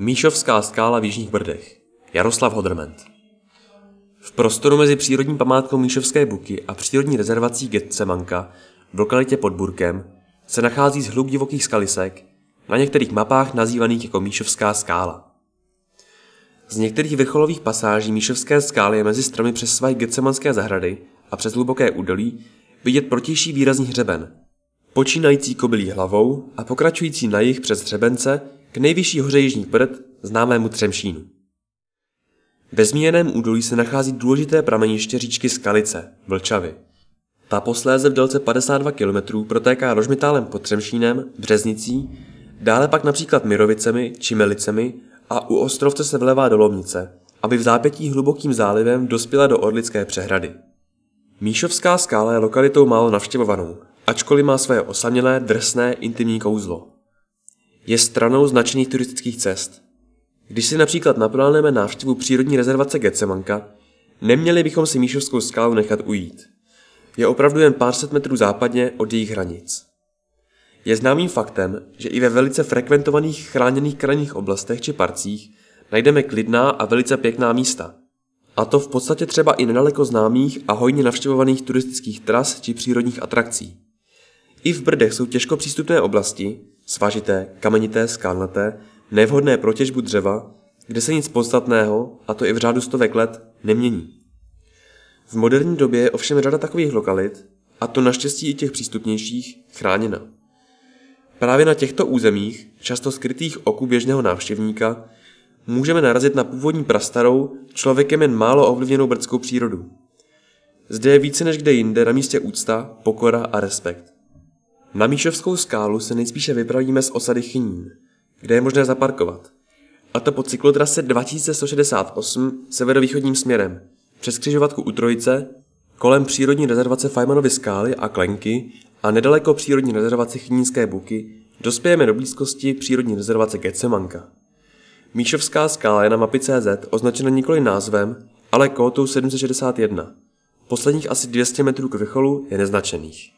Míšovská skála v Jižních Brdech. Jaroslav Hodrment. V prostoru mezi přírodní památkou Míšovské buky a přírodní rezervací Getsemanka v lokalitě pod Burkem se nachází zhluk divokých skalisek, na některých mapách nazývaných jako Míšovská skála. Z některých vrcholových pasáží Míšovské skály je mezi stromy přes svaj Getsemanské zahrady a přes hluboké údolí vidět protější výrazný hřeben, počínající kobylí hlavou a pokračující na jih přes hřebence k nejvyšší hoře Jižní Prd, známému Třemšínu. Ve zmíněném údolí se nachází důležité prameniště říčky Skalice, Vlčavy. Ta posléze v délce 52 km protéká Rožmitálem pod Třemšínem, Březnicí, dále pak například Mirovicemi či Melicemi a u ostrovce se vlevá do Lomnice, aby v zápětí hlubokým zálivem dospěla do Orlické přehrady. Míšovská skála je lokalitou málo navštěvovanou, ačkoliv má své osamělé, drsné, intimní kouzlo. Je stranou značených turistických cest. Když si například naplánujeme návštěvu přírodní rezervace Getsemanka, neměli bychom si Míšovskou skálu nechat ujít. Je opravdu jen pár set metrů západně od jejich hranic. Je známým faktem, že i ve velice frekventovaných chráněných krajních oblastech či parcích najdeme klidná a velice pěkná místa. A to v podstatě třeba i nedaleko známých a hojně navštěvovaných turistických tras či přírodních atrakcí. I v Brdech jsou těžko přístupné oblasti, svažité, kamenité, skalnaté, nevhodné pro těžbu dřeva, kde se nic podstatného, a to i v řádu stovek let, nemění. V moderní době je ovšem řada takových lokalit, a to naštěstí i těch přístupnějších, chráněna. Právě na těchto územích, často skrytých oku běžného návštěvníka, můžeme narazit na původní prastarou, člověkem jen málo ovlivněnou brdskou přírodu. Zde je více než kde jinde na místě úcta, pokora a respekt. Na Míšovskou skálu se nejspíše vypravíme z osady Chynín, kde je možné zaparkovat. A to po cyklotrase 2168 severovýchodním směrem, přes křižovatku u Trojice, kolem přírodní rezervace Fajmanovy skály a Klenky a nedaleko přírodní rezervace Chnínské buky dospějeme do blízkosti přírodní rezervace Getsemanka. Míšovská skála je na mapi CZ označena nikoli názvem, ale kótou 761. Posledních asi 200 metrů k vrcholu je neznačených.